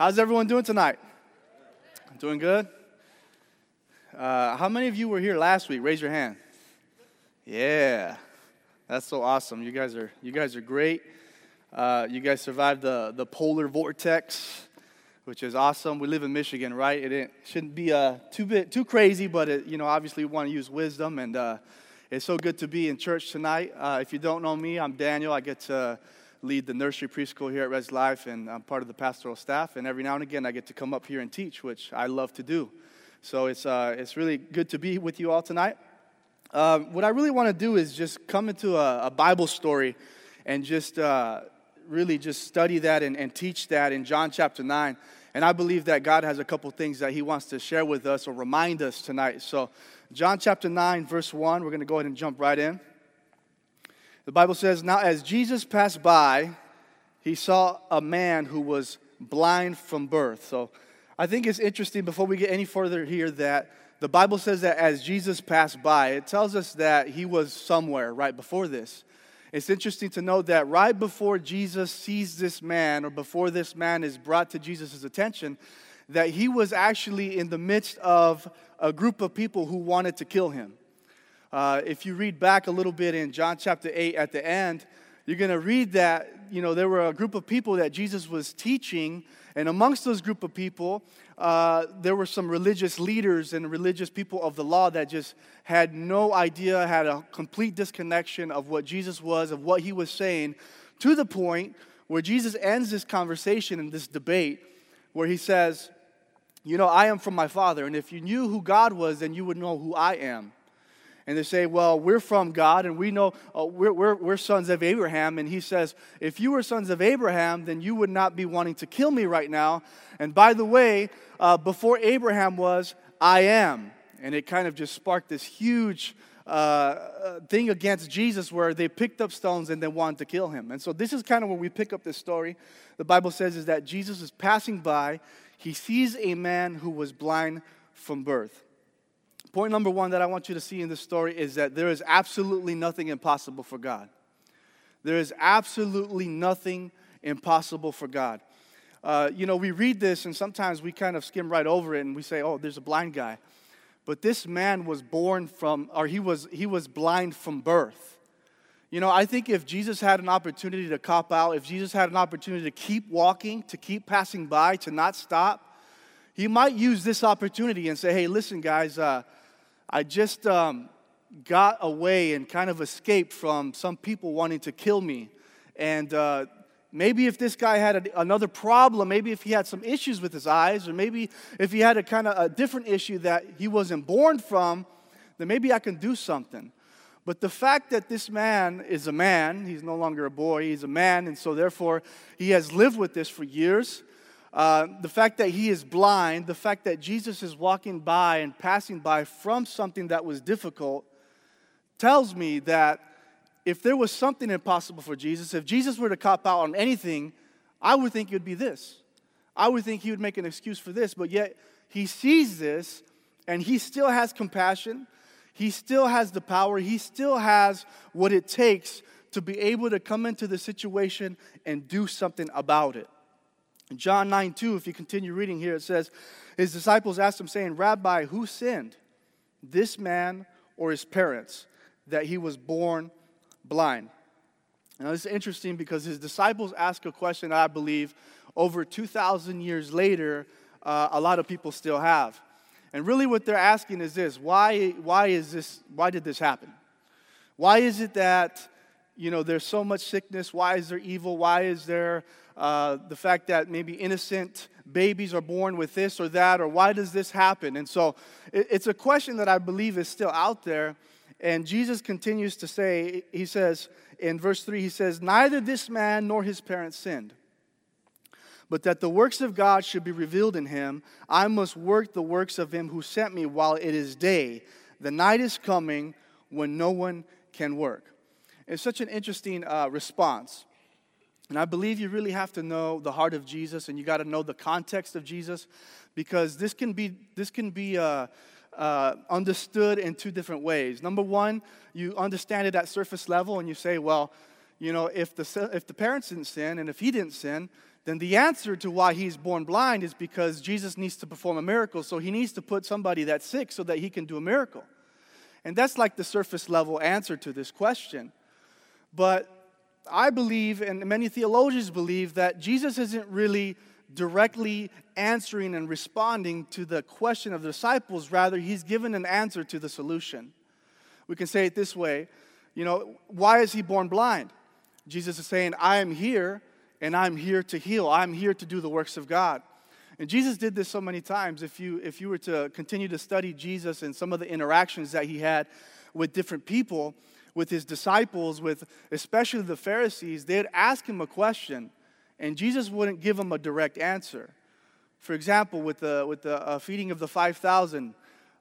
How's everyone doing tonight? Doing good? Uh, how many of you were here last week? Raise your hand. Yeah, that's so awesome. You guys are you guys are great. Uh, you guys survived the the polar vortex, which is awesome. We live in Michigan, right? It shouldn't be uh, too bit too crazy, but it, you know, obviously, we want to use wisdom, and uh, it's so good to be in church tonight. Uh, if you don't know me, I'm Daniel. I get to lead the nursery preschool here at Res Life, and I'm part of the pastoral staff. And every now and again, I get to come up here and teach, which I love to do. So it's, uh, it's really good to be with you all tonight. Um, what I really want to do is just come into a, a Bible story and just uh, really just study that and, and teach that in John chapter 9. And I believe that God has a couple things that He wants to share with us or remind us tonight. So, John chapter 9, verse 1, we're going to go ahead and jump right in. The Bible says, Now as Jesus passed by, he saw a man who was blind from birth. So I think it's interesting before we get any further here that the Bible says that as Jesus passed by, it tells us that he was somewhere right before this. It's interesting to note that right before Jesus sees this man, or before this man is brought to Jesus' attention, that he was actually in the midst of a group of people who wanted to kill him. Uh, if you read back a little bit in John chapter 8 at the end, you're going to read that, you know, there were a group of people that Jesus was teaching, and amongst those group of people, uh, there were some religious leaders and religious people of the law that just had no idea, had a complete disconnection of what Jesus was, of what he was saying, to the point where Jesus ends this conversation and this debate where he says, You know, I am from my Father, and if you knew who God was, then you would know who I am and they say, Well, we're from God and we know uh, we're, we're, we're sons of Abraham. And he says, If you were sons of Abraham, then you would not be wanting to kill me right now. And by the way, uh, before Abraham was, I am. And it kind of just sparked this huge uh, uh, thing against Jesus where they picked up stones and they wanted to kill him. And so this is kind of where we pick up this story. The Bible says is that Jesus is passing by, he sees a man who was blind from birth. Point number one that I want you to see in this story is that there is absolutely nothing impossible for God. There is absolutely nothing impossible for God. Uh, you know, we read this and sometimes we kind of skim right over it and we say, oh, there's a blind guy. But this man was born from, or he was, he was blind from birth. You know, I think if Jesus had an opportunity to cop out, if Jesus had an opportunity to keep walking, to keep passing by, to not stop, he might use this opportunity and say, hey, listen, guys, uh, I just um, got away and kind of escaped from some people wanting to kill me. And uh, maybe if this guy had a, another problem, maybe if he had some issues with his eyes, or maybe if he had a kind of a different issue that he wasn't born from, then maybe I can do something. But the fact that this man is a man, he's no longer a boy, he's a man, and so therefore he has lived with this for years. Uh, the fact that he is blind, the fact that Jesus is walking by and passing by from something that was difficult, tells me that if there was something impossible for Jesus, if Jesus were to cop out on anything, I would think it would be this. I would think he would make an excuse for this, but yet he sees this and he still has compassion. He still has the power. He still has what it takes to be able to come into the situation and do something about it. John 9 2, if you continue reading here, it says, His disciples asked him, saying, Rabbi, who sinned, this man or his parents, that he was born blind? Now, this is interesting because his disciples ask a question that I believe over 2,000 years later, uh, a lot of people still have. And really, what they're asking is this why, why, is this, why did this happen? Why is it that you know, there's so much sickness. Why is there evil? Why is there uh, the fact that maybe innocent babies are born with this or that? Or why does this happen? And so it, it's a question that I believe is still out there. And Jesus continues to say, He says in verse 3, He says, Neither this man nor his parents sinned but that the works of God should be revealed in him. I must work the works of him who sent me while it is day. The night is coming when no one can work. It's such an interesting uh, response. And I believe you really have to know the heart of Jesus and you got to know the context of Jesus because this can be, this can be uh, uh, understood in two different ways. Number one, you understand it at surface level and you say, well, you know, if the, if the parents didn't sin and if he didn't sin, then the answer to why he's born blind is because Jesus needs to perform a miracle. So he needs to put somebody that's sick so that he can do a miracle. And that's like the surface level answer to this question. But I believe, and many theologians believe, that Jesus isn't really directly answering and responding to the question of the disciples. Rather, he's given an answer to the solution. We can say it this way you know, why is he born blind? Jesus is saying, I am here and I'm here to heal. I'm here to do the works of God. And Jesus did this so many times. If you, if you were to continue to study Jesus and some of the interactions that he had with different people, with his disciples, with especially the Pharisees, they'd ask him a question, and Jesus wouldn't give them a direct answer. For example, with the, with the uh, feeding of the 5,000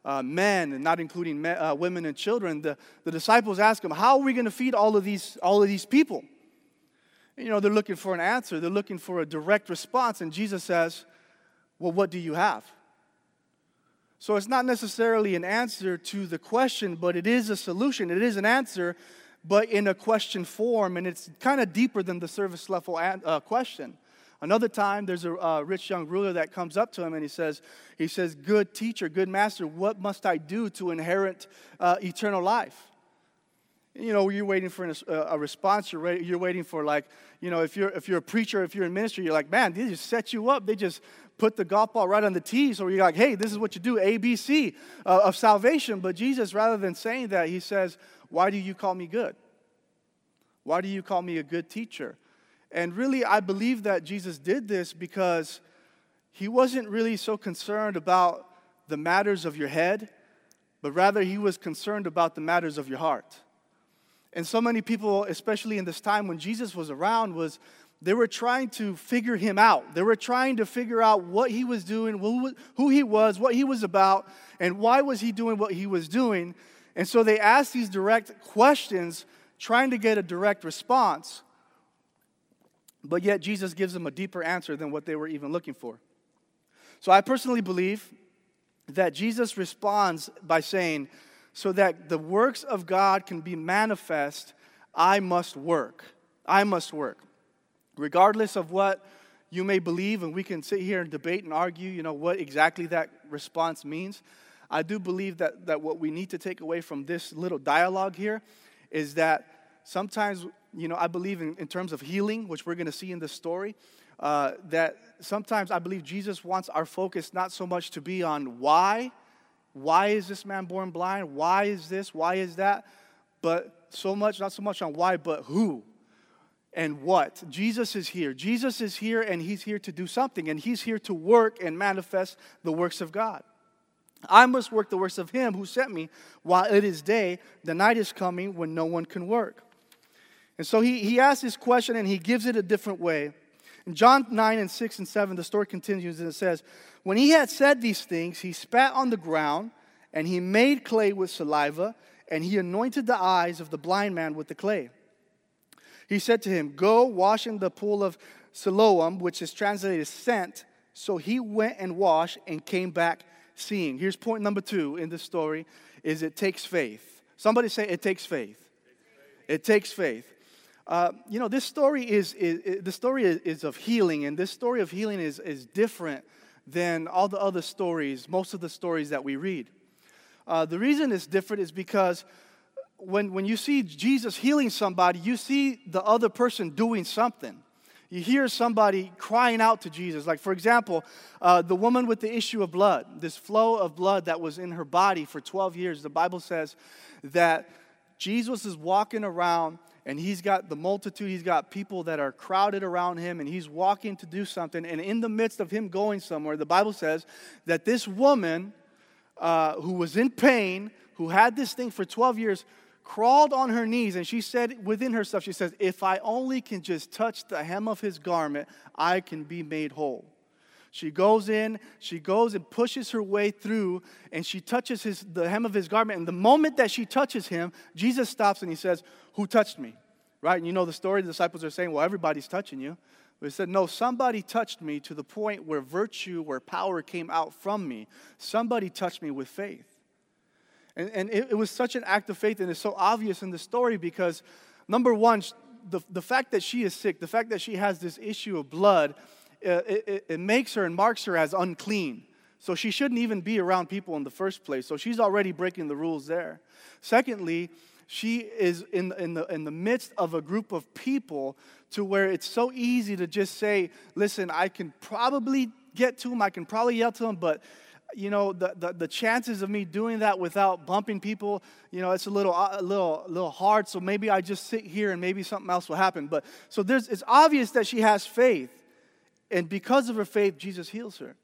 uh, men, and not including men, uh, women and children, the, the disciples ask him, How are we going to feed all of, these, all of these people? And, you know, they're looking for an answer, they're looking for a direct response, and Jesus says, Well, what do you have? So it's not necessarily an answer to the question, but it is a solution. It is an answer, but in a question form, and it's kind of deeper than the service level uh, question. Another time, there's a uh, rich young ruler that comes up to him and he says, he says, good teacher, good master, what must I do to inherit uh, eternal life? You know, you're waiting for a, response. You're, you're waiting for like, you know, if you're if you're a preacher, if you're in ministry, you're like, man, they just set you up. They just put the golf ball right on the tee. So you're like, hey, this is what you do, ABC uh, of salvation. But Jesus, rather than saying that, he says, why do you call me good? Why do you call me a good teacher? And really, I believe that Jesus did this because he wasn't really so concerned about the matters of your head, but rather he was concerned about the matters of your heart. And so many people, especially in this time when Jesus was around, was they were trying to figure him out. They were trying to figure out what he was doing, who, he was, what he was about, and why was he doing what he was doing. And so they asked these direct questions, trying to get a direct response. But yet Jesus gives them a deeper answer than what they were even looking for. So I personally believe that Jesus responds by saying, so that the works of God can be manifest, I must work. I must work. Regardless of what you may believe, and we can sit here and debate and argue, you know, what exactly that response means. I do believe that, that what we need to take away from this little dialogue here is that sometimes, you know, I believe in, in terms of healing, which we're going to see in the story, uh, that sometimes I believe Jesus wants our focus not so much to be on why why is this man born blind? Why is this? Why is that? But so much, not so much on why, but who and what. Jesus is here. Jesus is here and he's here to do something, and he's here to work and manifest the works of God. I must work the works of him who sent me while it is day. The night is coming when no one can work. And so he, he asks this question and he gives it a different way. In John 9 and 6 and 7, the story continues and it says, When he had said these things, he spat on the ground and he made clay with saliva and he anointed the eyes of the blind man with the clay. He said to him, Go wash in the pool of Siloam, which is translated sent. So he went and washed and came back seeing. Here's point number two in this story is it takes faith. Somebody say it takes faith. It takes faith. Uh, you know, this story is, is, is the story is, is, of healing, and this story of healing is, is different than all the other stories, most of the stories that we read. Uh, the reason it's different is because when, when you see Jesus healing somebody, you see the other person doing something. You hear somebody crying out to Jesus. Like, for example, uh, the woman with the issue of blood, this flow of blood that was in her body for 12 years, the Bible says that Jesus is walking around and he's got the multitude, he's got people that are crowded around him, and he's walking to do something. And in the midst of him going somewhere, the Bible says that this woman uh, who was in pain, who had this thing for 12 years, crawled on her knees and she said within herself, she says, If I only can just touch the hem of his garment, I can be made whole. She goes in, she goes and pushes her way through, and she touches his, the hem of his garment. And the moment that she touches him, Jesus stops and he says, Who touched me? Right? And you know the story, the disciples are saying, Well, everybody's touching you. But he said, No, somebody touched me to the point where virtue, where power came out from me. Somebody touched me with faith. And, and it, it was such an act of faith, and it's so obvious in the story because, number one, the, the fact that she is sick, the fact that she has this issue of blood, Uh, it, it, it makes her and marks her as unclean. So she shouldn't even be around people in the first place. So she's already breaking the rules there. Secondly, she is in, in, the, in the midst of a group of people to where it's so easy to just say, listen, I can probably get to him, I can probably yell to him, but you know the, the, the, chances of me doing that without bumping people you know it's a little a little a little hard so maybe i just sit here and maybe something else will happen but so there's it's obvious that she has faith and because of her faith jesus heals her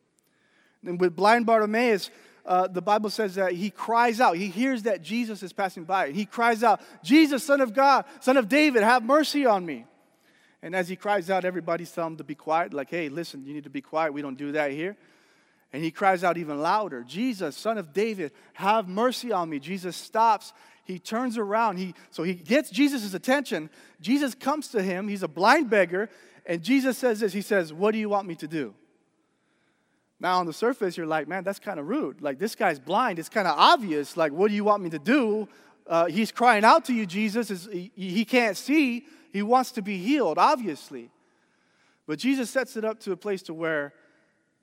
and with blind bartimaeus uh, the bible says that he cries out he hears that jesus is passing by and he cries out jesus son of god son of david have mercy on me and as he cries out everybody's telling him to be quiet like hey listen you need to be quiet we don't do that here and he cries out even louder Jesus, son of David, have mercy on me. Jesus stops. He turns around. He, so he gets Jesus' attention. Jesus comes to him. He's a blind beggar. And Jesus says this He says, What do you want me to do? Now, on the surface, you're like, Man, that's kind of rude. Like, this guy's blind. It's kind of obvious. Like, what do you want me to do? Uh, he's crying out to you, Jesus. He, he can't see. He wants to be healed, obviously. But Jesus sets it up to a place to where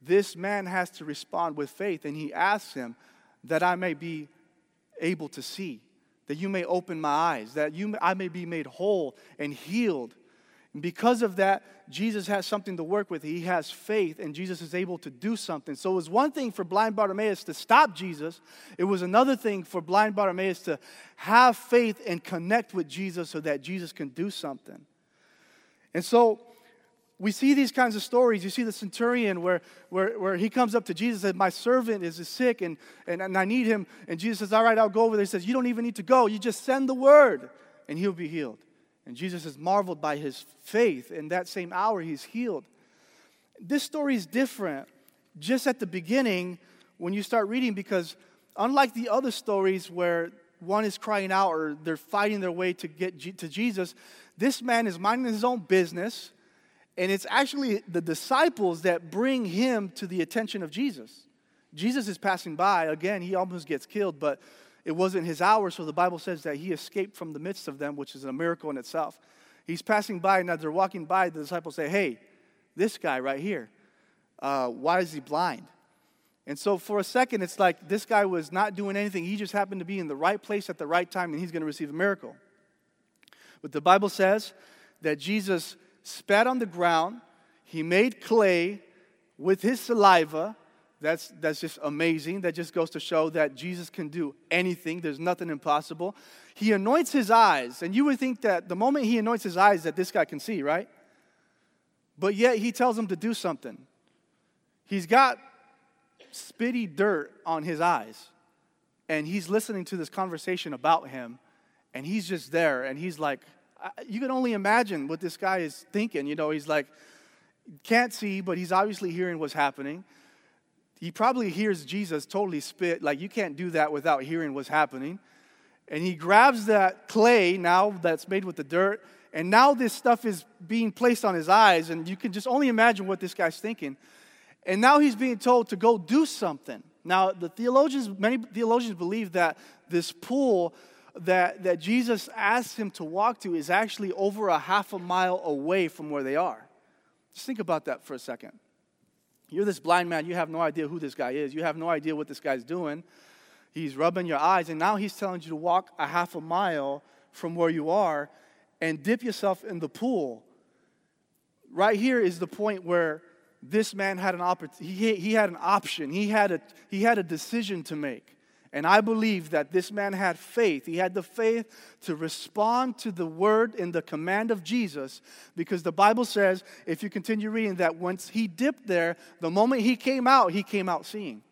this man has to respond with faith, and he asks him, That I may be able to see, that you may open my eyes, that you, I may be made whole and healed. And because of that, Jesus has something to work with. He has faith, and Jesus is able to do something. So it was one thing for blind Bartimaeus to stop Jesus, it was another thing for blind Bartimaeus to have faith and connect with Jesus so that Jesus can do something. And so, we see these kinds of stories. You see the centurion where, where, where he comes up to Jesus and says, My servant is sick and, and, and I need him. And Jesus says, All right, I'll go over there. He says, You don't even need to go. You just send the word and he'll be healed. And Jesus is marveled by his faith. In that same hour, he's healed. This story is different just at the beginning when you start reading because, unlike the other stories where one is crying out or they're fighting their way to get to Jesus, this man is minding his own business and it's actually the disciples that bring him to the attention of Jesus. Jesus is passing by. Again, he almost gets killed, but it wasn't his hour, so the Bible says that he escaped from the midst of them, which is a miracle in itself. He's passing by, and as they're walking by, the disciples say, Hey, this guy right here, uh, why is he blind? And so for a second, it's like this guy was not doing anything. He just happened to be in the right place at the right time, and he's going to receive a miracle. But the Bible says that Jesus spat on the ground, he made clay with his saliva. That's, that's just amazing. That just goes to show that Jesus can do anything. There's nothing impossible. He anoints his eyes, and you would think that the moment he anoints his eyes, that this guy can see, right? But yet he tells him to do something. He's got spitty dirt on his eyes, and he's listening to this conversation about him, and he's just there, and he's like, you can only imagine what this guy is thinking. You know, he's like, can't see, but he's obviously hearing what's happening. He probably hears Jesus totally spit, like, you can't do that without hearing what's happening. And he grabs that clay now that's made with the dirt, and now this stuff is being placed on his eyes, and you can just only imagine what this guy's thinking. And now he's being told to go do something. Now, the theologians, many theologians believe that this pool that, that Jesus asked him to walk to is actually over a half a mile away from where they are. Just think about that for a second. You're this blind man, you have no idea who this guy is, you have no idea what this guy's doing. He's rubbing your eyes, and now he's telling you to walk a half a mile from where you are and dip yourself in the pool. Right here is the point where this man had an opportunity, he, he had an option, he had a, he had a decision to make. And I believe that this man had faith. He had the faith to respond to the word and the command of Jesus because the Bible says, if you continue reading, that once he dipped there, the moment he came out, he came out seeing.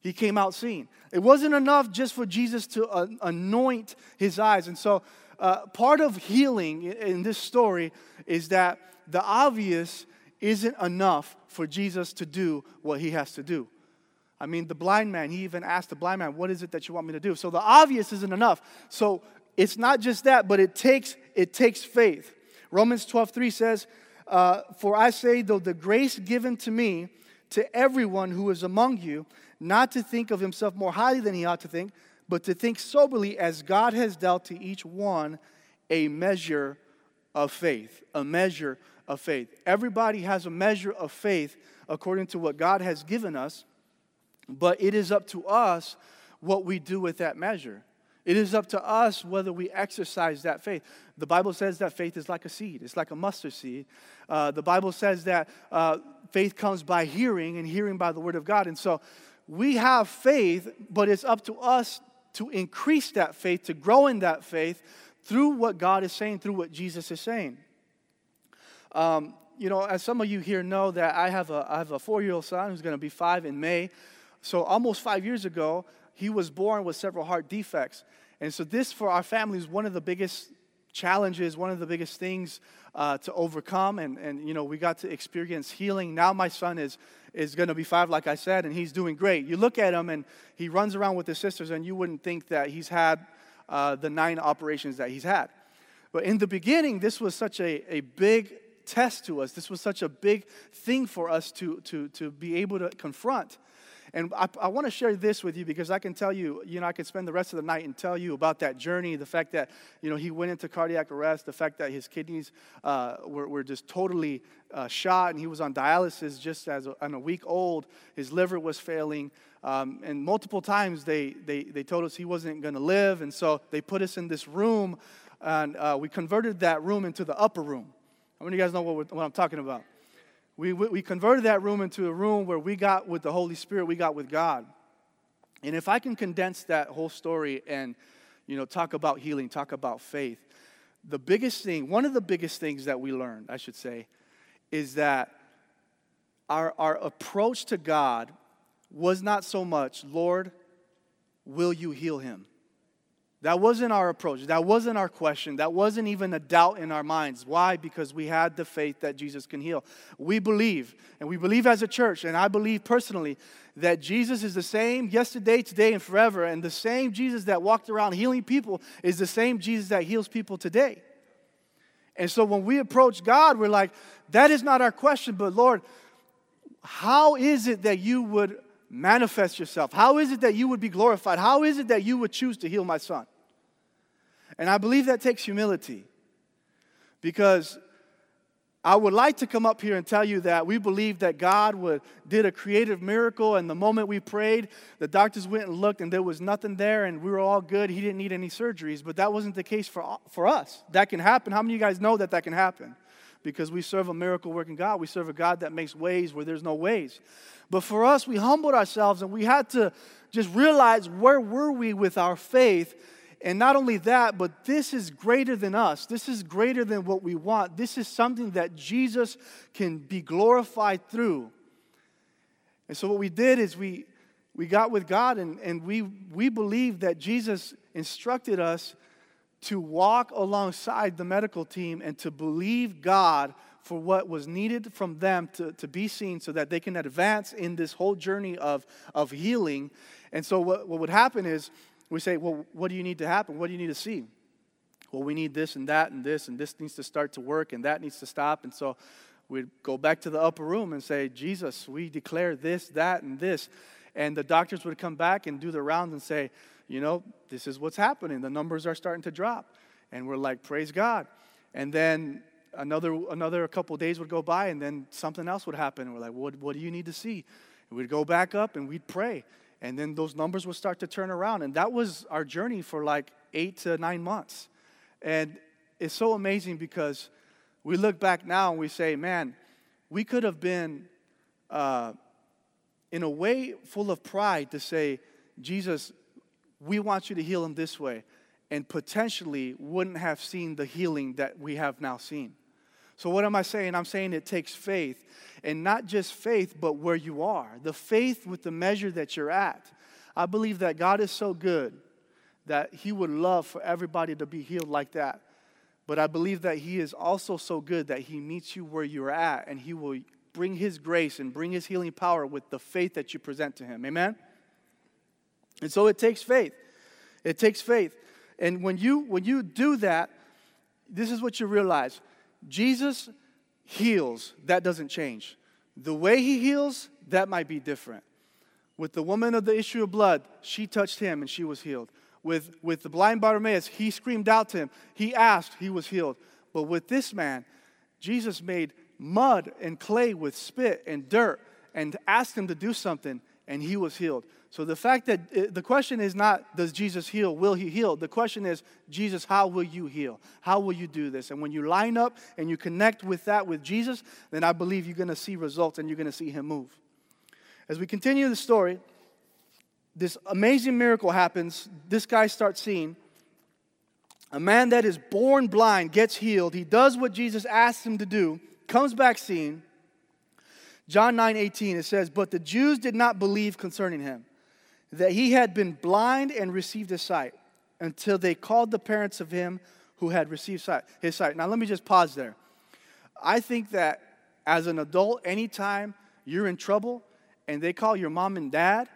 He came out seeing. It wasn't enough just for Jesus to uh, anoint his eyes. And so, uh, part of healing in this story is that the obvious isn't enough for Jesus to do what he has to do. I mean, the blind man, he even asked the blind man, What is it that you want me to do? So the obvious isn't enough. So it's not just that, but it takes, it takes faith. Romans 12, 3 says, uh, For I say, though the grace given to me, to everyone who is among you, not to think of himself more highly than he ought to think, but to think soberly as God has dealt to each one a measure of faith, a measure of faith. Everybody has a measure of faith according to what God has given us, but it is up to us what we do with that measure. It is up to us whether we exercise that faith. The Bible says that faith is like a seed, it's like a mustard seed. Uh, the Bible says that uh, faith comes by hearing, and hearing by the word of God. And so we have faith, but it's up to us to increase that faith, to grow in that faith through what God is saying, through what Jesus is saying. Um, you know, as some of you here know, that I have have a four year old son who's going to be five in May. So, almost five years ago, he was born with several heart defects. And so, this for our family is one of the biggest challenges, one of the biggest things uh, to overcome. And, and, you know, we got to experience healing. Now, my son is, is going to be five, like I said, and he's doing great. You look at him, and he runs around with his sisters, and you wouldn't think that he's had uh, the nine operations that he's had. But in the beginning, this was such a, a big test to us. This was such a big thing for us to, to, to be able to confront. And I, I want to share this with you because I can tell you, you know, I could spend the rest of the night and tell you about that journey, the fact that, you know, he went into cardiac arrest, the fact that his kidneys uh, were, were just totally uh, shot and he was on dialysis just as a, a week old. His liver was failing. Um, and multiple times they, they, they told us he wasn't going to live. And so they put us in this room and uh, we converted that room into the upper room. How many of you guys know what, what I'm talking about? We, we converted that room into a room where we got with the Holy Spirit, we got with God. And if I can condense that whole story and, you know, talk about healing, talk about faith, the biggest thing, one of the biggest things that we learned, I should say, is that our, our approach to God was not so much, Lord, will you heal him? That wasn't our approach. That wasn't our question. That wasn't even a doubt in our minds. Why? Because we had the faith that Jesus can heal. We believe, and we believe as a church, and I believe personally, that Jesus is the same yesterday, today, and forever. And the same Jesus that walked around healing people is the same Jesus that heals people today. And so when we approach God, we're like, that is not our question, but Lord, how is it that you would manifest yourself? How is it that you would be glorified? How is it that you would choose to heal my son? And I believe that takes humility because I would like to come up here and tell you that we believe that God would, did a creative miracle, and the moment we prayed, the doctors went and looked, and there was nothing there, and we were all good. He didn't need any surgeries, but that wasn't the case for, for us. That can happen. How many of you guys know that that can happen? Because we serve a miracle working God. We serve a God that makes ways where there's no ways. But for us, we humbled ourselves and we had to just realize where were we with our faith and not only that, but this is greater than us. This is greater than what we want. This is something that Jesus can be glorified through. And so what we did is we, we got with God and, and we, we believe that Jesus instructed us to walk alongside the medical team and to believe God for what was needed from them to, to be seen so that they can advance in this whole journey of, of healing. And so what, what would happen is we say, well, what do you need to happen? What do you need to see? Well, we need this and that and this, and this needs to start to work, and that needs to stop. And so we'd go back to the upper room and say, Jesus, we declare this, that, and this. And the doctors would come back and do the rounds and say, you know, this is what's happening. The numbers are starting to drop. And we're like, praise God. And then another another couple days would go by and then something else would happen. And we're like, what, what do you need to see? And we'd go back up and we'd pray. And then those numbers would start to turn around. And that was our journey for like eight to nine months. And it's so amazing because we look back now and we say, man, we could have been, uh, in a way, full of pride to say, Jesus, we want you to heal him this way, and potentially wouldn't have seen the healing that we have now seen. So, what am I saying? I'm saying it takes faith, and not just faith, but where you are. The faith with the measure that you're at. I believe that God is so good that He would love for everybody to be healed like that. But I believe that He is also so good that He meets you where you're at, and He will bring His grace and bring His healing power with the faith that you present to Him. Amen? And so it takes faith. It takes faith. And when you when you do that, this is what you realize. Jesus heals, that doesn't change. The way he heals, that might be different. With the woman of the issue of blood, she touched him and she was healed. With, with the blind Bartimaeus, he screamed out to him. He asked, he was healed. But with this man, Jesus made mud and clay with spit and dirt and asked him to do something, and he was healed. So the fact that uh, the question is not, does Jesus heal? Will he heal? The question is, Jesus, how will you heal? How will you do this? And when you line up and you connect with that with Jesus, then I believe you're going to see results and you're going to see him move. As we continue the story, this amazing miracle happens. This guy starts seeing. A man that is born blind gets healed. He does what Jesus asked him to do, comes back seeing. John 9 18, it says, But the Jews did not believe concerning him, that he had been blind and received his sight, until they called the parents of him who had received sight, his sight. Now, let me just pause there. I think that as an adult, anytime you're in trouble and they call your mom and dad,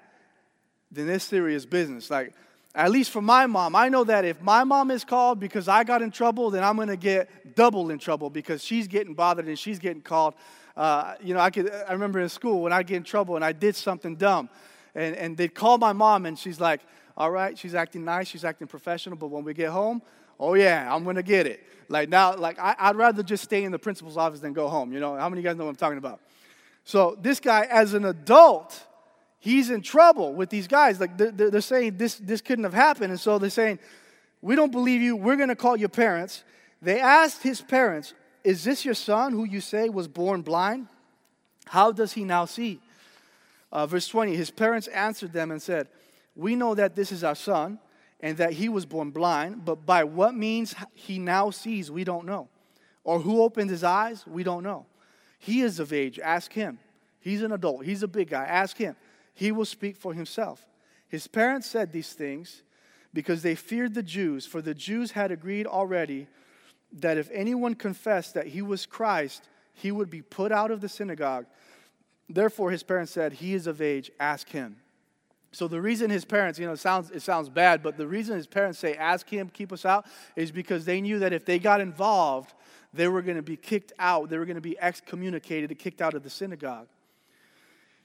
then it's serious business. Like, at least for my mom, I know that if my mom is called because I got in trouble, then I'm going to get double in trouble because she's getting bothered and she's getting called. Uh, you know, I could. I remember in school when I get in trouble and I did something dumb, and and they'd call my mom and she's like, "All right, she's acting nice, she's acting professional, but when we get home, oh yeah, I'm to get it." Like now, like I, would rather just stay in the principal's office than go home. You know, how many of you guys know what I'm talking about? So this guy, as an adult he's in trouble with these guys. Like they're, they're saying this, this couldn't have happened. And so they're saying, we don't believe you. We're to call your parents. They asked his parents, Is this your son who you say was born blind? How does he now see? Uh, verse 20 His parents answered them and said, We know that this is our son and that he was born blind, but by what means he now sees, we don't know. Or who opened his eyes, we don't know. He is of age, ask him. He's an adult, he's a big guy, ask him he will speak for himself. His parents said these things because they feared the Jews, for the Jews had agreed already that if anyone confessed that he was Christ, he would be put out of the synagogue. Therefore, his parents said, He is of age, ask him. So the reason his parents, you know, it sounds, it sounds bad, but the reason his parents say, ask him, keep us out, is because they knew that if they got involved, they were going to be kicked out. They were going to be excommunicated, kicked out of the synagogue.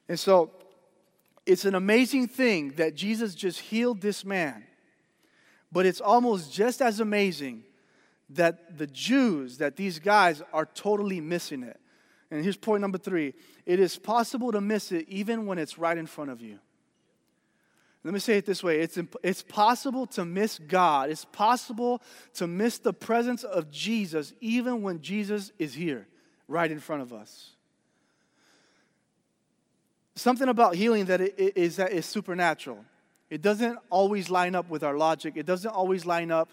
And so it's an amazing thing that Jesus just healed this man. But it's almost just as amazing that the Jews, that these guys are totally missing it. And here's point number three it is possible to miss it even when it's right in front of you. Let me say it this way it's, it's possible to miss God, it's possible to miss the presence of Jesus even when Jesus is here, right in front of us something about healing that it, it is that is supernatural. It doesn't always line up with our logic. It doesn't always line up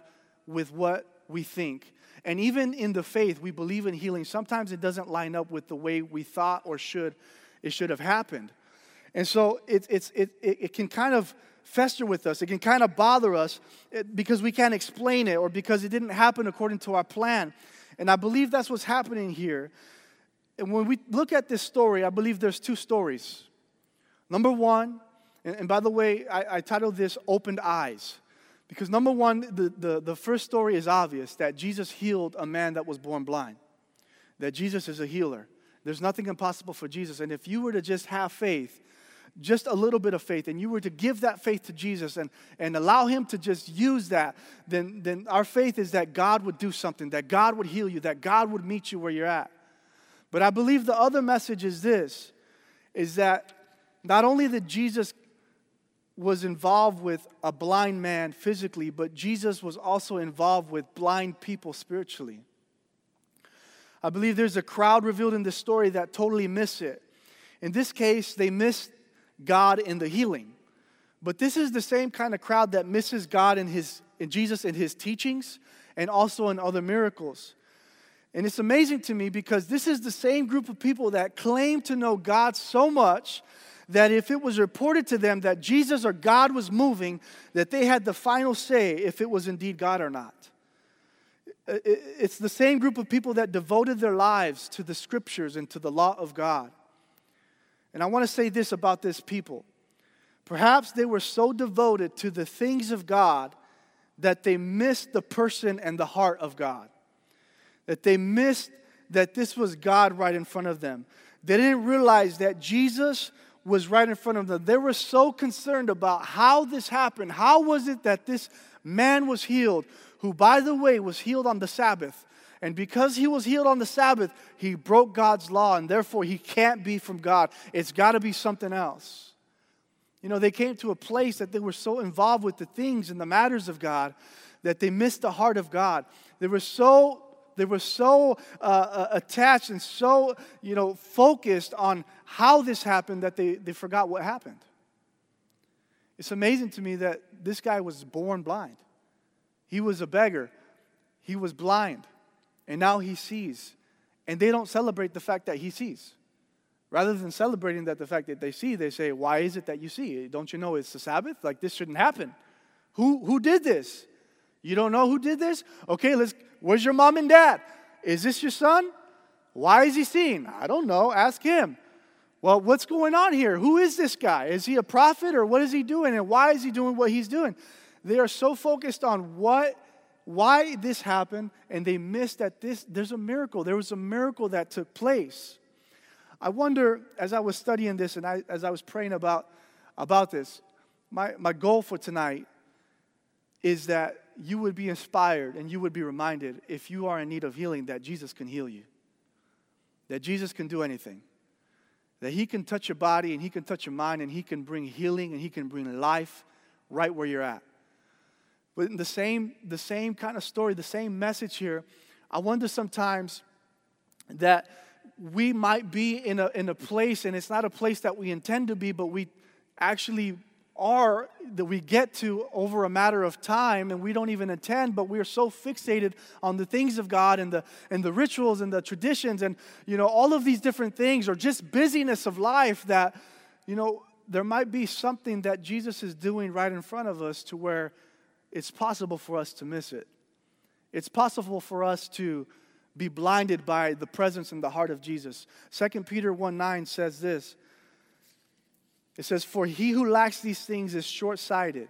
with what we think. And even in the faith, we believe in healing. Sometimes it doesn't line up with the way we thought or should it should have happened. And so it, it's, it, it, can kind of fester with us. It can kind of bother us eh, because we can't explain it or because it didn't happen according to our plan. And I believe that's what's happening here. And when we look at this story, I believe there's two stories. Number one, and, and by the way, I, I, titled this Opened Eyes. Because number one, the, the, the first story is obvious that Jesus healed a man that was born blind, that Jesus is a healer. There's nothing impossible for Jesus. And if you were to just have faith, just a little bit of faith, and you were to give that faith to Jesus and, and allow Him to just use that, then, then our faith is that God would do something, that God would heal you, that God would meet you where you're at. But I believe the other message is this is that not only that Jesus was involved with a blind man physically, but Jesus was also involved with blind people spiritually. I believe there's a crowd revealed in this story that totally miss it. In this case, they miss God in the healing. But this is the same kind of crowd that misses God in his in Jesus in his teachings and also in other miracles. And it's amazing to me because this is the same group of people that claim to know God so much that if it was reported to them that Jesus or God was moving, that they had the final say if it was indeed God or not. It's the same group of people that devoted their lives to the scriptures and to the law of God. And I want to say this about this people. Perhaps they were so devoted to the things of God that they missed the person and the heart of God. That they missed that this was God right in front of them. They didn't realize that Jesus was right in front of them. They were so concerned about how this happened. How was it that this man was healed, who, by the way, was healed on the Sabbath? And because he was healed on the Sabbath, he broke God's law, and therefore he can't be from God. It's got to be something else. You know, they came to a place that they were so involved with the things and the matters of God that they missed the heart of God. They were so they were so uh, uh, attached and so you know focused on how this happened that they, they forgot what happened. It's amazing to me that this guy was born blind. He was a beggar. He was blind. And now he sees. And they don't celebrate the fact that he sees. Rather than celebrating that the fact that they see they say why is it that you see? Don't you know it's the sabbath? Like this shouldn't happen. Who who did this? You don't know who did this? Okay, let's. Where's your mom and dad? Is this your son? Why is he seen? I don't know. Ask him. Well, what's going on here? Who is this guy? Is he a prophet or what is he doing? And why is he doing what he's doing? They are so focused on what why this happened and they missed that this there's a miracle. There was a miracle that took place. I wonder as I was studying this and I, as I was praying about about this, my, my goal for tonight is that you would be inspired and you would be reminded if you are in need of healing that Jesus can heal you, that Jesus can do anything, that He can touch your body and He can touch your mind and He can bring healing and He can bring life right where you're at. But in the same, the same kind of story, the same message here, I wonder sometimes that we might be in a, in a place, and it's not a place that we intend to be, but we actually are that we get to over a matter of time and we don't even attend but we are so fixated on the things of god and the and the rituals and the traditions and you know all of these different things or just busyness of life that you know there might be something that jesus is doing right in front of us to where it's possible for us to miss it. It's possible for us to be blinded by the presence and the heart of jesus. 2 peter 1 9 says this it says, For he who lacks these things is short sighted,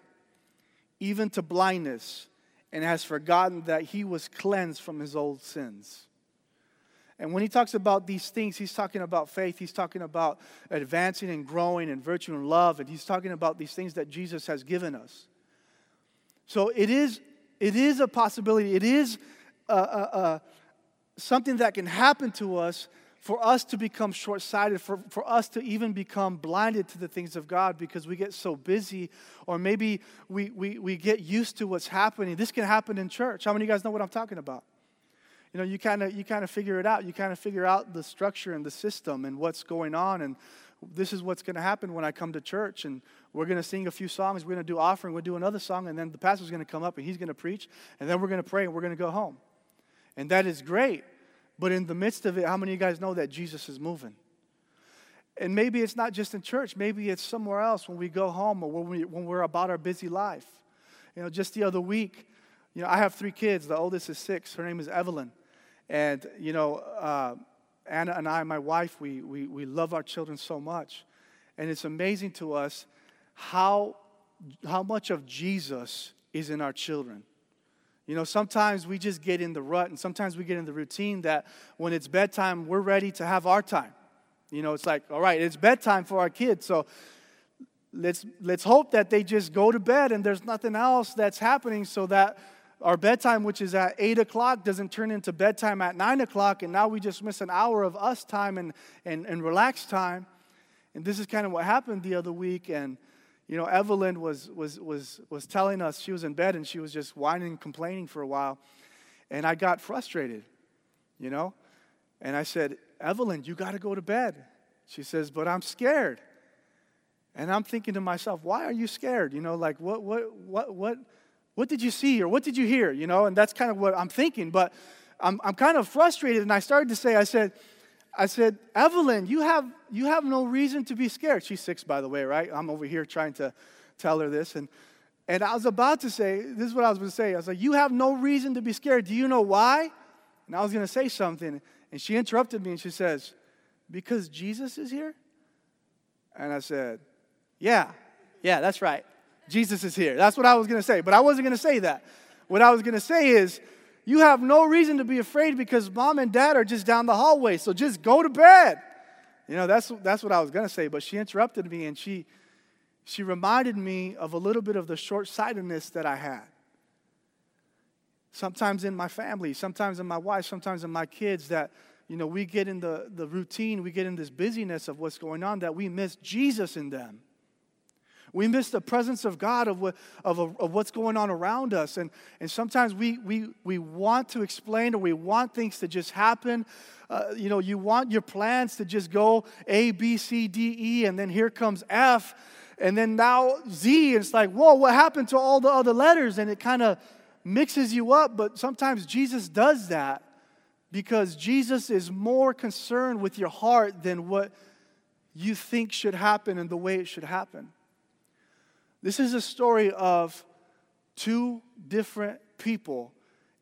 even to blindness, and has forgotten that he was cleansed from his old sins. And when he talks about these things, he's talking about faith. He's talking about advancing and growing in virtue and love. And he's talking about these things that Jesus has given us. So it is, it is a possibility. It is uh, uh, uh, something that can happen to us for us to become short sighted, for, for us to even become blinded to the things of God because we get so busy, or maybe we, we, we get used to what's happening. This can happen in church. How many of you guys know what I'm talking about? You know, you kind of you kind of figure it out. You kind of figure out the structure and the system and what's going on and this is what's going to happen when I come to church, and we're going to sing a few songs. We're going to do offering. We'll do another song, and then the pastor's going to come up and he's going to preach, and then we're going to pray and we're going to go home. And that is great. But in the midst of it, how many of you guys know that Jesus is moving? And maybe it's not just in church, maybe it's somewhere else when we go home or when, we, when we're about our busy life. You know, just the other week, you know, I have three kids. The oldest is six. Her name is Evelyn. And, you know, uh, Anna and I, my wife, we, we, we love our children so much. And it's amazing to us how, how much of Jesus is in our children. You know, sometimes we just get in the rut and sometimes we get in the routine that when it's bedtime, we're ready to have our time. You know, it's like, all right, it's bedtime for our kids. So let's, let's hope that they just go to bed and there's nothing else that's happening so that our bedtime, which is at 8 o'clock, doesn't turn into bedtime at 9 o'clock. And now we just miss an hour of us time and, and, and relaxed time. And this is kind of what happened the other week. And you know, Evelyn was, was, was, was telling us, she was in bed and she was just whining and complaining for a while. And I got frustrated, you know? And I said, Evelyn, you got to go to bed. She says, but I'm scared. And I'm thinking to myself, why are you scared? You know, like, what, what, what, what, what did you see or what did you hear? You know, and that's kind of what I'm thinking. But I'm, I'm kind of frustrated. And I started to say, I said, I said, Evelyn, you have, you have no reason to be scared. She's six, by the way, right? I'm over here trying to tell her this. And, and I was about to say, this is what I was going to say. I was like, You have no reason to be scared. Do you know why? And I was going to say something. And she interrupted me and she says, Because Jesus is here? And I said, Yeah, yeah, that's right. Jesus is here. That's what I was going to say. But I wasn't going to say that. What I was going to say is, you have no reason to be afraid because mom and dad are just down the hallway. So just go to bed. You know, that's, that's what I was going to say. But she interrupted me and she, she reminded me of a little bit of the short sightedness that I had. sometimes in my family, sometimes in my wife, sometimes in my kids, that, you know, we get in the, the routine, we get in this busyness of what's going on, that we miss Jesus in them. We miss the presence of God of, what, of, of what's going on around us. And, and sometimes we, we, we want to explain or we want things to just happen. Uh, you know, you want your plans to just go A, B, C, D, E, and then here comes F. And then now Z, And it's like, whoa, what happened to all the other letters? And it kind of mixes you up. But sometimes Jesus does that because Jesus is more concerned with your heart than what you think should happen and the way it should happen. This is a story of two different people,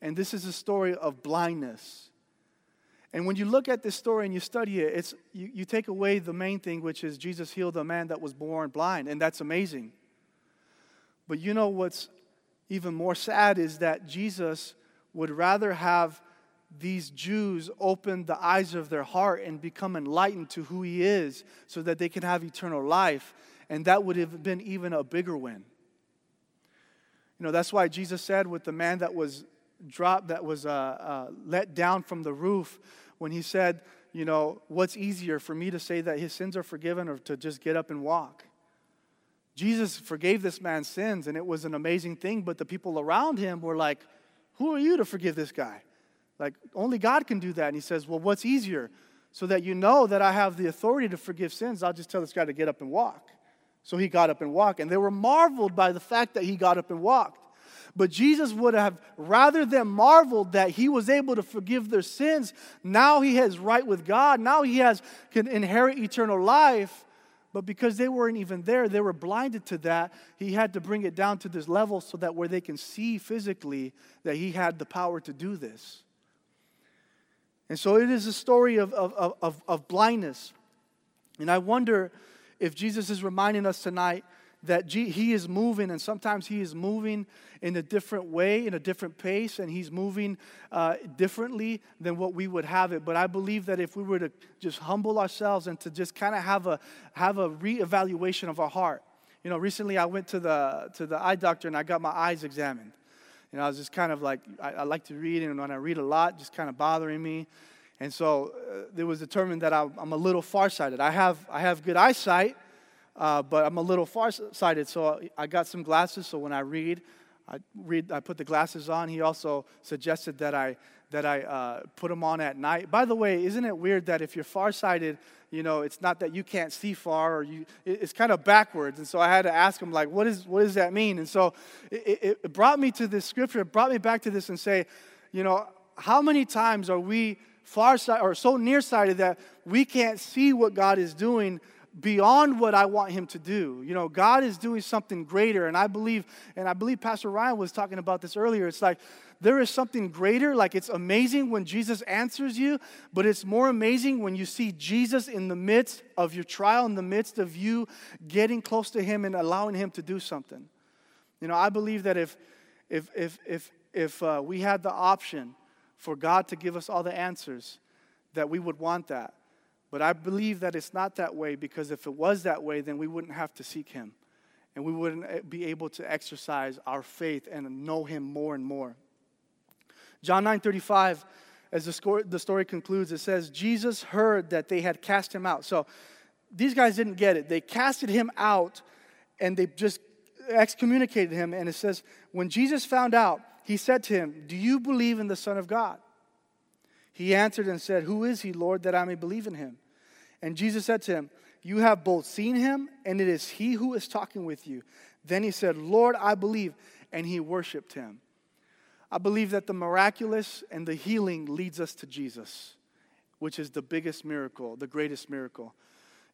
and this is a story of blindness. And when you look at this story and you study it, it's, you, you take away the main thing, which is Jesus healed a man that was born blind, and that's amazing. But you know what's even more sad is that Jesus would rather have these Jews open the eyes of their heart and become enlightened to who he is so that they can have eternal life and that would have been even a bigger win. You know, that's why Jesus said with the man that was dropped, that was uh, uh, let down from the roof, when he said, You know, what's easier for me to say that his sins are forgiven or to just get up and walk? Jesus forgave this man's sins, and it was an amazing thing, but the people around him were like, Who are you to forgive this guy? Like, only God can do that. And he says, Well, what's easier? So that you know that I have the authority to forgive sins, I'll just tell this guy to get up and walk. So he got up and walked. And they were marveled by the fact that he got up and walked. But Jesus would have rather than marveled that he was able to forgive their sins. Now he has right with God. Now he has can inherit eternal life. But because they weren't even there, they were blinded to that. He had to bring it down to this level so that where they can see physically that he had the power to do this. And so it is a story of, of, of, of blindness. And I wonder if Jesus is reminding us tonight that He is moving, and sometimes He is moving in a different way, in a different pace, and He's moving uh, differently than what we would have it. But I believe that if we were to just humble ourselves and to just kind of have a have a reevaluation of our heart. You know, recently I went to the to the eye doctor and I got my eyes examined. You know, I was just kind of like I, I like to read, and when I read a lot, just kind of bothering me. And so uh, it was determined that I'm, I'm, a little farsighted. I have, I have good eyesight, uh, but I'm a little farsighted. So I got some glasses. So when I read, I read, I put the glasses on. He also suggested that I that I uh, put them on at night. By the way, isn't it weird that if you're farsighted, you know, it's not that you can't see far or you, it's kind of backwards. And so I had to ask him, like, what, is, what does that mean? And so it, it brought me to this scripture, it brought me back to this and say, you know, how many times are we far side or so nearsighted that we can't see what God is doing beyond what I want him to do. You know, God is doing something greater and I believe and I believe Pastor Ryan was talking about this earlier. It's like there is something greater, like it's amazing when Jesus answers you, but it's more amazing when you see Jesus in the midst of your trial, in the midst of you getting close to him and allowing him to do something. You know, I believe that if if if if if uh, we had the option for God to give us all the answers, that we would want that. But I believe that it's not that way because if it was that way, then we wouldn't have to seek Him. And we wouldn't eh, be able to exercise our faith and know Him more and more. John 9 35, as the story, the story concludes, it says, Jesus heard that they had cast him out. So these guys didn't get it. They casted him out and they just excommunicated him. And it says, when Jesus found out, he said to him, Do you believe in the Son of God? He answered and said, Who is he, Lord, that I may believe in him? And Jesus said to him, You have both seen him, and it is he who is talking with you. Then he said, Lord, I believe. And he worshiped him. I believe that the miraculous and the healing leads us to Jesus, which is the biggest miracle, the greatest miracle.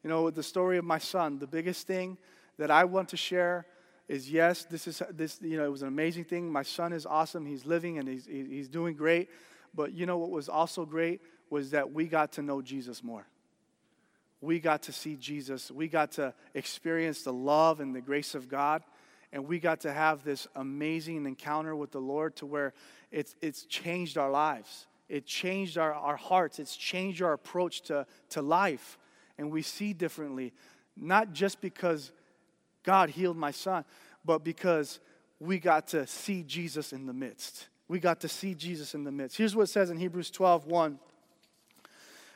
You know, the story of my son, the biggest thing that I want to share is yes, this is this, you know, it was an amazing thing. My son is awesome. He's living and he's, he's doing great. But you know what was also great was that we got to know Jesus more. We got to see Jesus. We got to experience the love and the grace of God. And we got to have this amazing encounter with the Lord to where it's, it's changed our lives. It changed our, our hearts. It's changed our approach to, to life. And we see differently, not just because God healed my son, but because we got to see Jesus in the midst. we got to see Jesus in the midst. Here's what it says in Hebrews 12 1.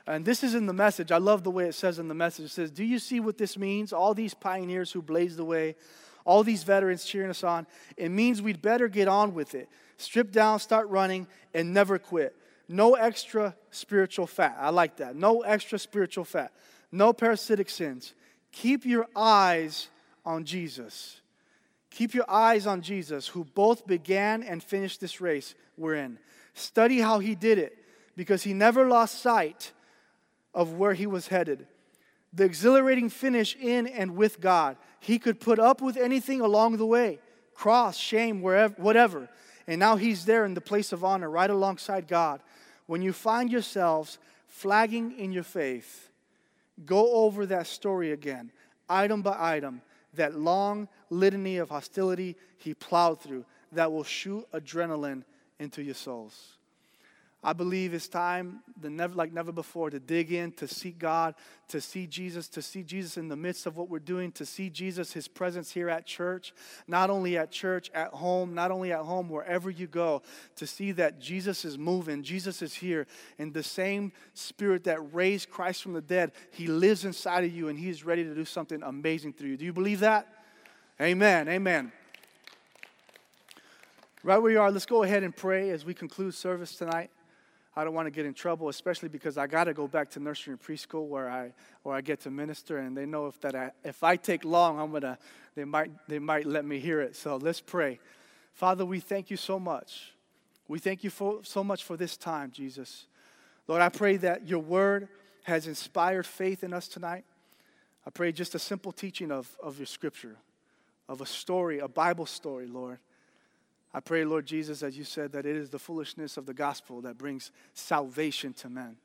And this is in the message. I love the way it says in the message. It says, Do you see what this means? All these pioneers who blazed the way, all these veterans cheering us on. It means we'd better get on with it. Strip down, start running, and never quit. No extra spiritual fat. I like that. No extra spiritual fat. No parasitic sins. Keep your eyes on Jesus. Keep your eyes on Jesus, who both began and finished this race we're in. Study how he did it because he never lost sight of where he was headed. The exhilarating finish in and with God. He could put up with anything along the way cross, shame, wherever, whatever. And now he's there in the place of honor, right alongside God. When you find yourselves flagging in your faith, go over that story again, item by item, that long litany of hostility he plowed through that will shoot adrenaline into your souls. I believe it's time, never, like never before, to dig in, to seek God, to see Jesus, to see Jesus in the midst of what we're doing, to see Jesus, His presence here at church, not only at church, at home, not only at home, wherever you go, to see that Jesus is moving, Jesus is here, and the same Spirit that raised Christ from the dead, He lives inside of you, and He's ready to do something amazing through you. Do you believe that? Amen. Amen. Right where you are, let's go ahead and pray as we conclude service tonight. I don't want to get in trouble, especially because I got to go back to nursery and preschool where I where I get to minister, and they know if that I, if I take long, I'm gonna they might they might let me hear it. So let's pray. Father, we thank you so much. We thank you for, so much for this time, Jesus. Lord, I pray that your word has inspired faith in us tonight. I pray just a simple teaching of, of your scripture, of a story, a Bible story, Lord. I pray, Lord Jesus, as you said, that it is the foolishness of the gospel that brings salvation to men.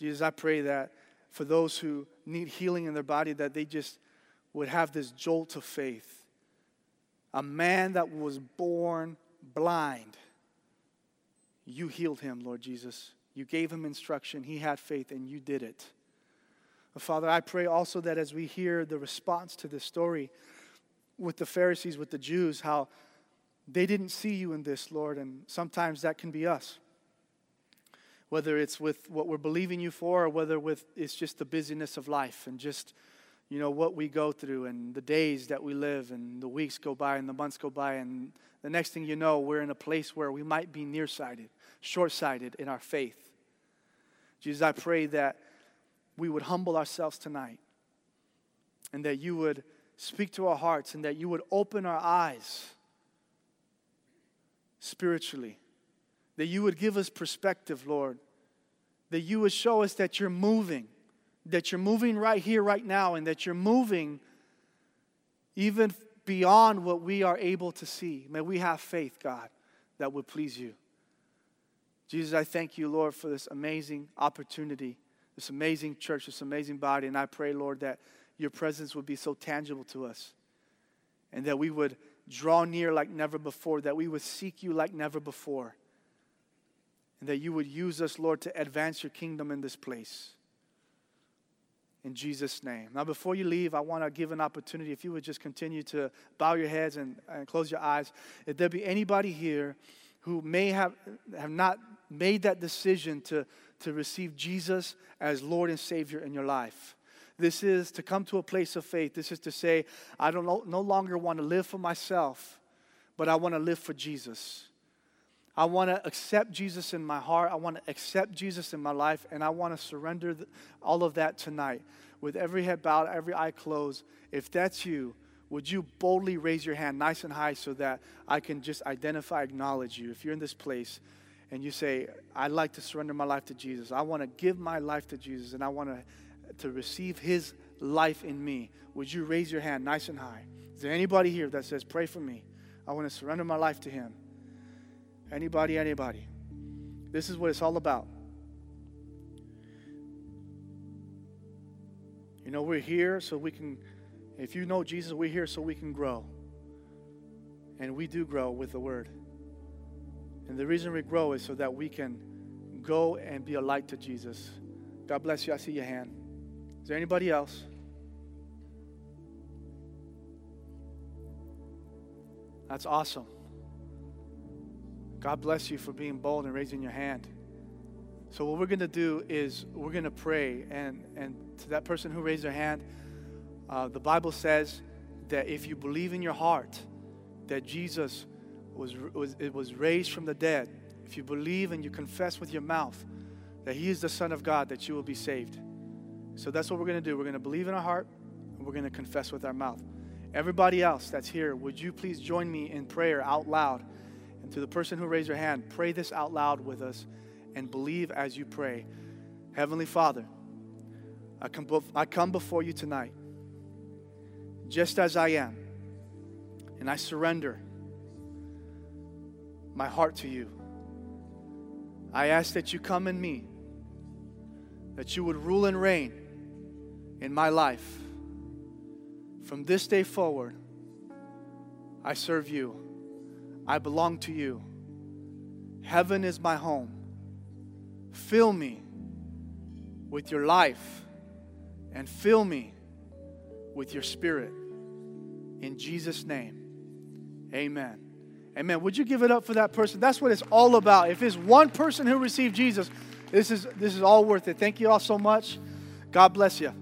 Jesus, I pray that for those who need healing in their body, that they just would have this jolt of faith. A man that was born blind, you healed him, Lord Jesus. You gave him instruction, he had faith, and you did it. Father, I pray also that as we hear the response to this story with the Pharisees, with the Jews, how they didn't see you in this, Lord, and sometimes that can be us. Whether it's with what we're believing you for, or whether with it's just the busyness of life and just you know what we go through and the days that we live and the weeks go by and the months go by and the next thing you know we're in a place where we might be nearsighted short-sighted in our faith jesus i pray that we would humble ourselves tonight and that you would speak to our hearts and that you would open our eyes spiritually. That you would give us perspective, Lord. That you would show us that you're moving, that you're moving right here, right now, and that you're moving even beyond what we are able to see. May we have faith, God, that would please you. Jesus, I thank you, Lord, for this amazing opportunity, this amazing church, this amazing body. And I pray, Lord, that your presence would be so tangible to us and that we would draw near like never before, that we would seek you like never before, and that you would use us, Lord, to advance your kingdom in this place. In Jesus' name. Now, before you leave, I want to give an opportunity if you would just continue to bow your heads and, and close your eyes. If there be anybody here who may have, have not made that decision to, to receive Jesus as Lord and Savior in your life, this is to come to a place of faith. This is to say, I don't no, longer want to live for myself, but I want to live for Jesus. I want to accept Jesus in my heart. I want to accept Jesus in my life, and I want to surrender all of that tonight. With every head bowed, every eye closed, if that's you, would you boldly raise your hand nice and high so that I can just identify, acknowledge you? If you're in this place and you say, I'd like to surrender my life to Jesus, I want to give my life to Jesus, and I want to to receive His life in me, would you raise your hand nice and high? Is there anybody here that says, Pray for me? I want to surrender my life to Him. Anybody, anybody. This is what it's all about. You know, we're here so we can, if you know Jesus, we're here so we can grow. And we do grow with the Word. And the reason we grow is so that we can go and be a light to Jesus. God bless you. I see your hand. Is there anybody else? That's awesome. God bless you for being bold and raising your hand. So, what we're going to do is we're going to pray. And, and to that person who raised their hand, uh, the Bible says that if you believe in your heart that Jesus was, was, it was raised from the dead, if you believe and you confess with your mouth that He is the Son of God, that you will be saved. So, that's what we're going to do. We're going to believe in our heart and we're going to confess with our mouth. Everybody else that's here, would you please join me in prayer out loud? And to the person who raised their hand, pray this out loud with us and believe as you pray. Heavenly Father, I come, I come before you tonight just as I am, and I surrender my heart to you. I ask that you come in me, that you would rule and reign in my life. From this day forward, I serve you. I belong to you. Heaven is my home. Fill me with your life and fill me with your spirit. In Jesus' name, amen. Amen. Would you give it up for that person? That's what it's all about. If it's one person who received Jesus, this is, this is all worth it. Thank you all so much. God bless you.